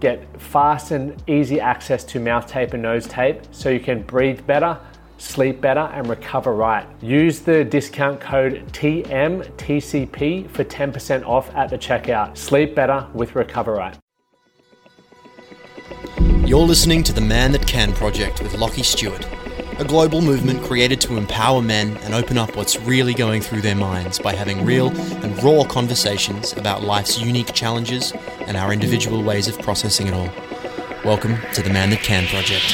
get fast and easy access to mouth tape and nose tape so you can breathe better, sleep better, and recover right. Use the discount code TMTCP for 10% off at the checkout. Sleep better with Recover Right. You're listening to the Man That Can project with Lachie Stuart a global movement created to empower men and open up what's really going through their minds by having real and raw conversations about life's unique challenges and our individual ways of processing it all. Welcome to the Man That Can project.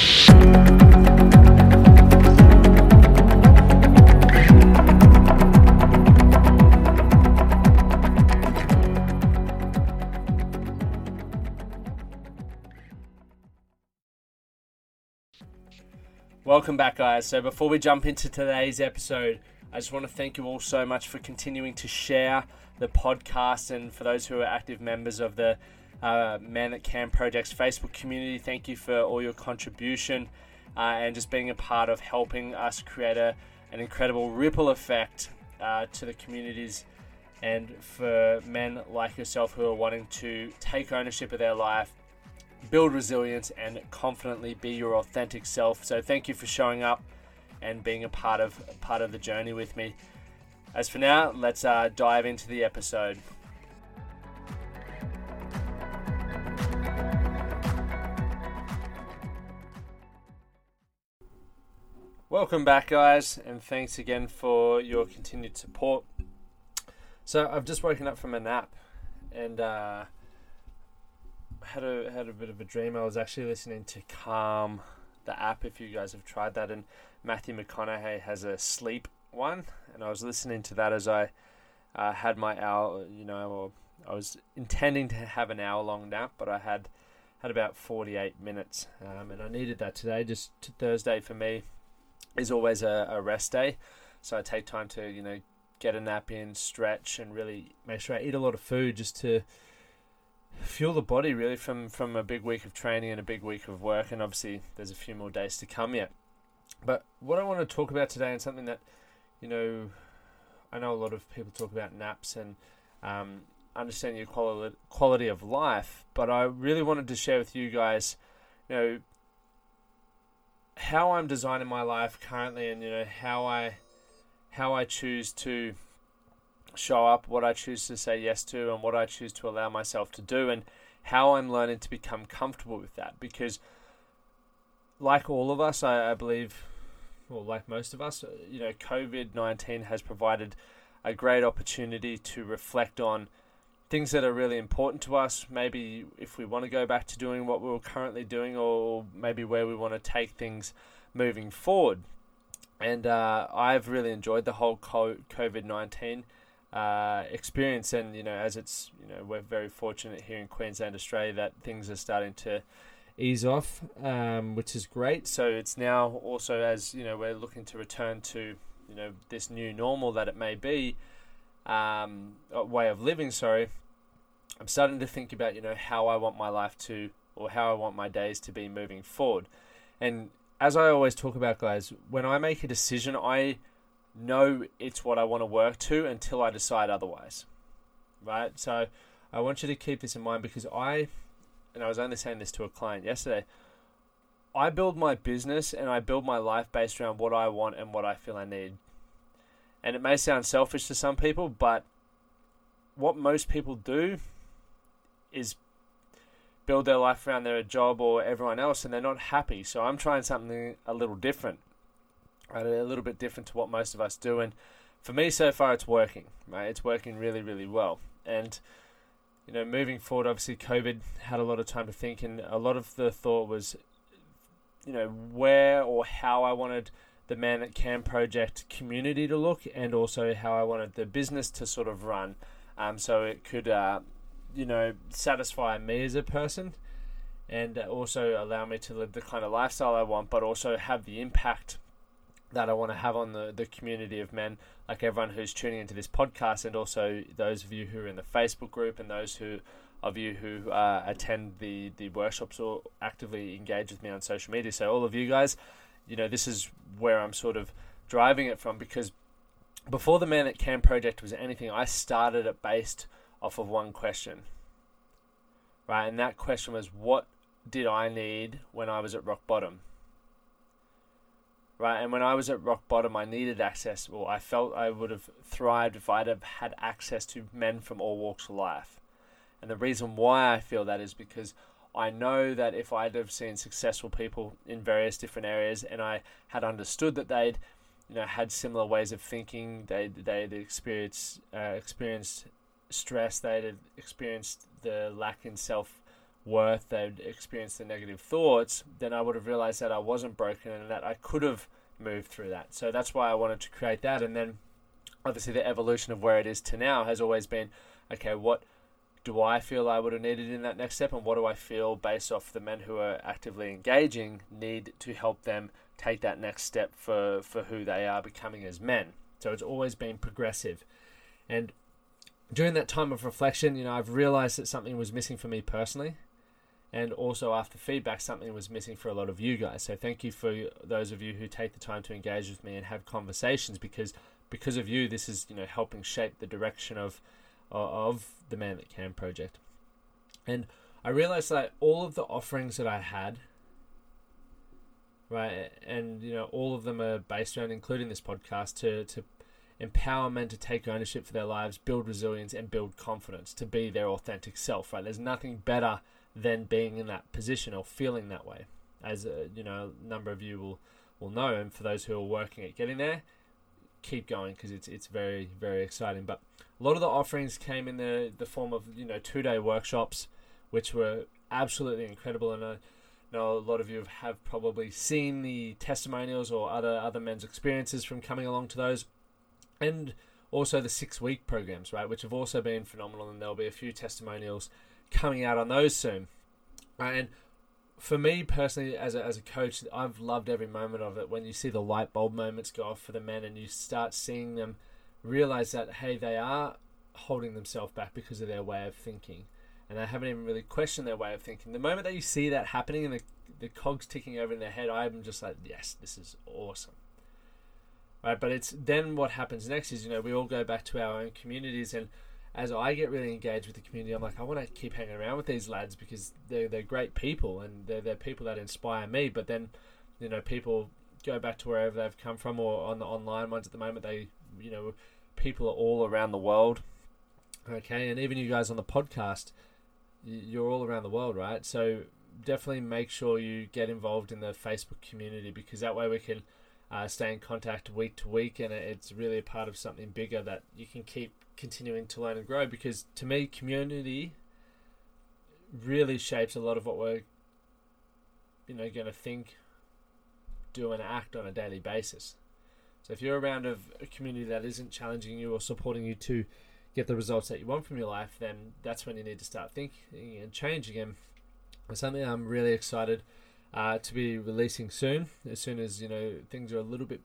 Welcome back, guys. So, before we jump into today's episode, I just want to thank you all so much for continuing to share the podcast. And for those who are active members of the uh, Man That Can Project's Facebook community, thank you for all your contribution uh, and just being a part of helping us create a, an incredible ripple effect uh, to the communities and for men like yourself who are wanting to take ownership of their life build resilience, and confidently be your authentic self. So thank you for showing up and being a part of part of the journey with me. As for now, let's uh, dive into the episode. Welcome back, guys, and thanks again for your continued support. So, I've just woken up from a nap, and uh, had a had a bit of a dream. I was actually listening to Calm, the app. If you guys have tried that, and Matthew McConaughey has a sleep one, and I was listening to that as I uh, had my hour. You know, I was intending to have an hour long nap, but I had had about 48 minutes, um, and I needed that today. Just to Thursday for me is always a, a rest day, so I take time to you know get a nap in, stretch, and really make sure I eat a lot of food just to fuel the body really from from a big week of training and a big week of work and obviously there's a few more days to come yet. But what i want to talk about today and something that you know i know a lot of people talk about naps and um, understanding your quality quality of life but i really wanted to share with you guys you know how i'm designing my life currently and you know how i how i choose to show up, what I choose to say yes to, and what I choose to allow myself to do, and how I'm learning to become comfortable with that. Because, like all of us, I, I believe, well, like most of us, you know, COVID 19 has provided a great opportunity to reflect on things that are really important to us. Maybe if we want to go back to doing what we are currently doing, or maybe where we want to take things moving forward. And uh, I've really enjoyed the whole COVID 19 uh, experience. And you know, as it's you know, we're very fortunate here in Queensland, Australia, that things are starting to ease off, um, which is great. So it's now also as you know, we're looking to return to you know this new normal that it may be, um, way of living. Sorry, I'm starting to think about you know how I want my life to or how I want my days to be moving forward. And as I always talk about, guys, when I make a decision, I know it's what I want to work to until I decide otherwise. Right? So I want you to keep this in mind because I, and I was only saying this to a client yesterday, I build my business and I build my life based around what I want and what I feel I need. And it may sound selfish to some people, but what most people do is build their life around their job or everyone else and they're not happy. So I'm trying something a little different? A little bit different to what most of us do. And for me, so far, it's working, right? It's working really, really well. And, you know, moving forward, obviously, COVID had a lot of time to think, and a lot of the thought was, you know, where or how I wanted the Man That Can project community to look, and also how I wanted the business to sort of run, um, so it could, uh, you know, satisfy me as a person, and also allow me to live the kind of lifestyle I want, but also have the impact that I want to have on the, the community of men, like everyone who's tuning into this podcast, and also those of you who are in the Facebook group and those who of you who uh, attend the, the workshops or actively engage with me on social media. So, all of you guys, you know, this is where I'm sort of driving it from because before the Man That Can project was anything, I started it based off of one question. Right, and that question was what did I need when I was at rock bottom? Right, and when I was at rock bottom, I needed access, or I felt I would have thrived if I'd have had access to men from all walks of life. And the reason why I feel that is because I know that if I'd have seen successful people in various different areas and I had understood that they'd you know had similar ways of thinking, they'd they'd experienced uh, experienced stress, they'd experienced the lack in self worth, they'd experienced the negative thoughts, then I would have realized that I wasn't broken and that I could have moved through that. So that's why I wanted to create that. And then obviously the evolution of where it is to now has always been okay, what do I feel I would have needed in that next step, and what do I feel based off the men who are actively engaging need to help them take that next step for, for who they are becoming as men. So it's always been progressive. And during that time of reflection, you know, I've realized that something was missing for me personally. And also after feedback, something was missing for a lot of you guys. So thank you for those of you who take the time to engage with me and have conversations because because of you, this is, you know, helping shape the direction of of the Man That Can project. And I realized that all of the offerings that I had, right, and you know, all of them are based around, including this podcast, to to empower men to take ownership for their lives, build resilience, and build confidence to be their authentic self. Right, there's nothing better than being in that position or feeling that way, as a, you know, a number of you will will know, and for those who are working at getting there, keep going because it's it's very very exciting. But a lot of the offerings came in the the form of you know two day workshops, which were absolutely incredible, and I know a lot of you have probably seen the testimonials or other other men's experiences from coming along to those, and also the six week programs, right, which have also been phenomenal, and there'll be a few testimonials coming out on those soon. And for me personally, as a, as a coach, I've loved every moment of it. When you see the light bulb moments go off for the men, and you start seeing them realize that hey, they are holding themselves back because of their way of thinking, and they haven't even really questioned their way of thinking. The moment that you see that happening and the the cogs ticking over in their head, I'm just like, yes, this is awesome. Right, but it's then what happens next is you know we all go back to our own communities and as I get really engaged with the community, I'm like, I want to keep hanging around with these lads because they're they're great people and they're they're people that inspire me. But then, you know, people go back to wherever they've come from or on the online ones at the moment. They, you know, people are all around the world. Okay, and even you guys on the podcast, you're all around the world, right? So definitely make sure you get involved in the Facebook community because that way we can uh, stay in contact week to week, and it's really a part of something bigger that you can keep continuing to learn and grow because to me community really shapes a lot of what we're you know going to think do and act on a daily basis. So if you're around a, community that isn't challenging you or supporting you to get the results that you want from your life then that's when you need to start thinking and changing. And it's something i'm really excited uh, to be releasing soon as soon as you know things are a little bit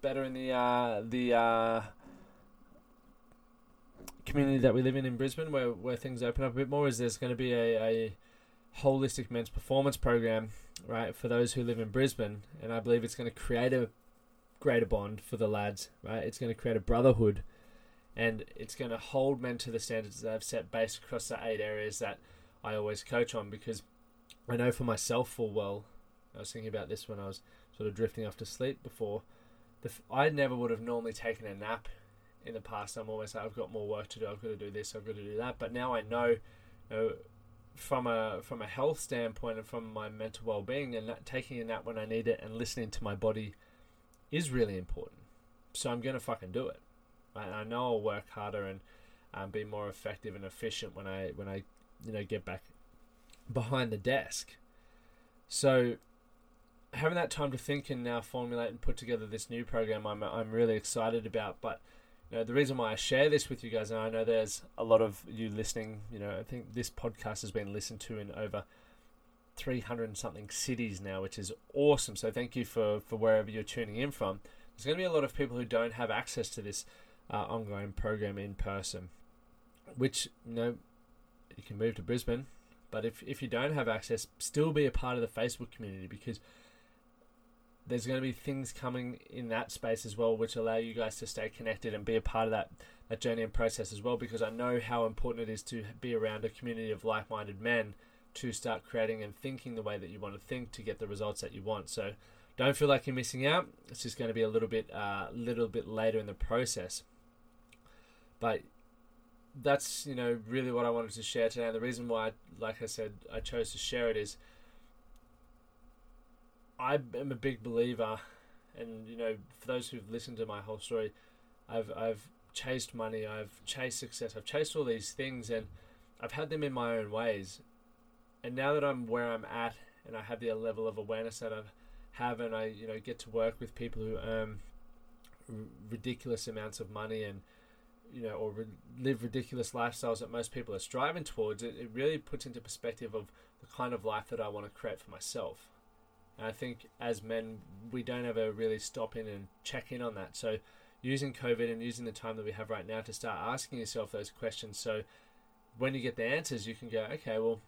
better in the uh, the uh, community that we live in in Brisbane, where, where things open up a bit more, is there's going to be a, a holistic men's performance program, right, for those who live in Brisbane, and I believe it's going to create a greater bond for the lads, right? It's going to create a brotherhood, and it's going to hold men to the standards that I've set based across the eight areas that I always coach on, because I know for myself full well. I was thinking about this when I was sort of drifting off to sleep before. The I never would have normally taken a nap in the past, I'm always like, I've got more work to do. I've got to do this. I've got to do that. But now I know, you know from a from a health standpoint and from my mental well being, and that, taking a nap when I need it and listening to my body is really important. So I'm gonna fucking do it. I know I'll work harder and um, be more effective and efficient when I when I you know get back behind the desk. So having that time to think and now formulate and put together this new program, I'm I'm really excited about. But you know, the reason why I share this with you guys, and I know there's a lot of you listening. You know, I think this podcast has been listened to in over 300 and something cities now, which is awesome. So thank you for for wherever you're tuning in from. There's going to be a lot of people who don't have access to this uh, ongoing program in person, which you know you can move to Brisbane, but if if you don't have access, still be a part of the Facebook community because there's going to be things coming in that space as well, which allow you guys to stay connected and be a part of that that journey and process as well. Because I know how important it is to be around a community of like-minded men to start creating and thinking the way that you want to think to get the results that you want. So don't feel like you're missing out. It's just going to be a little bit, uh, little bit later in the process. But that's you know really what I wanted to share today. And the reason why, like I said, I chose to share it is I am a big believer, and you know, for those who've listened to my whole story, I've I've chased money, I've chased success, I've chased all these things, and I've had them in my own ways. And now that I'm where I'm at, and I have the level of awareness that I have, and I you know get to work with people who earn ridiculous amounts of money and you know, or re- live ridiculous lifestyles that most people are striving towards, it, it really puts into perspective of the kind of life that I want to create for myself. And I think as men, we don't ever really stop in and check in on that. So, using COVID and using the time that we have right now to start asking yourself those questions. So, when you get the answers, you can go, okay, well,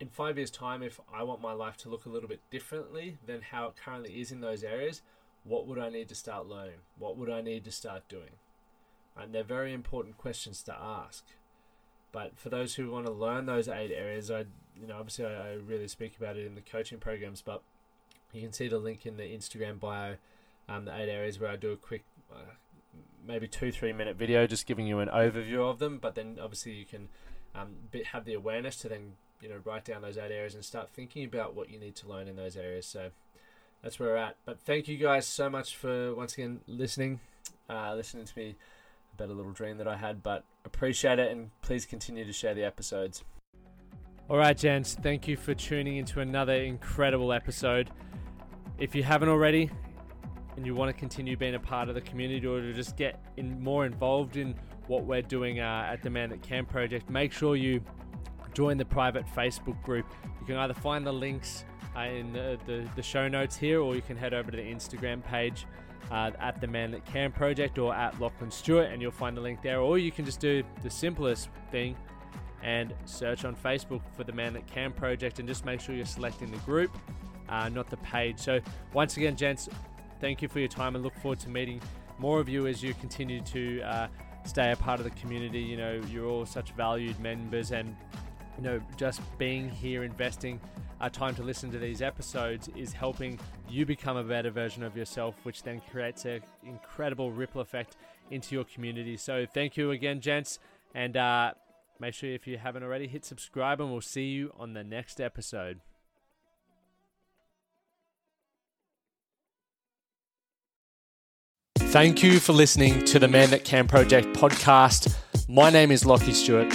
in five years' time, if I want my life to look a little bit differently than how it currently is in those areas, what would I need to start learning? What would I need to start doing? And they're very important questions to ask. But for those who want to learn those eight areas, I, you know, obviously I, I really speak about it in the coaching programs, but you can see the link in the Instagram bio, um, the eight areas where I do a quick, uh, maybe two, three minute video just giving you an overview of them. But then obviously you can um, have the awareness to then, you know, write down those eight areas and start thinking about what you need to learn in those areas. So that's where we're at. But thank you guys so much for once again listening, uh, listening to me about a little dream that I had. But appreciate it and please continue to share the episodes. All right, gents, thank you for tuning into another incredible episode. If you haven't already and you want to continue being a part of the community or to just get in more involved in what we're doing uh, at the Man That Can project, make sure you join the private Facebook group. You can either find the links uh, in the, the, the, show notes here or you can head over to the Instagram page uh, at the Man That Can project or at Lachlan Stuart and you'll find the link there. Or you can just do the simplest thing and search on Facebook for the Man That Can project and just make sure you're selecting the group uh, not the page. So, once again, gents, thank you for your time and look forward to meeting more of you as you continue to uh, stay a part of the community. You know, you're all such valued members, and you know, just being here, investing our time to listen to these episodes is helping you become a better version of yourself, which then creates an incredible ripple effect into your community. So, thank you again, gents, and uh, make sure if you haven't already, hit subscribe, and we'll see you on the next episode. Thank you for listening to the Man That Can Project podcast. My name is Lachie Stuart,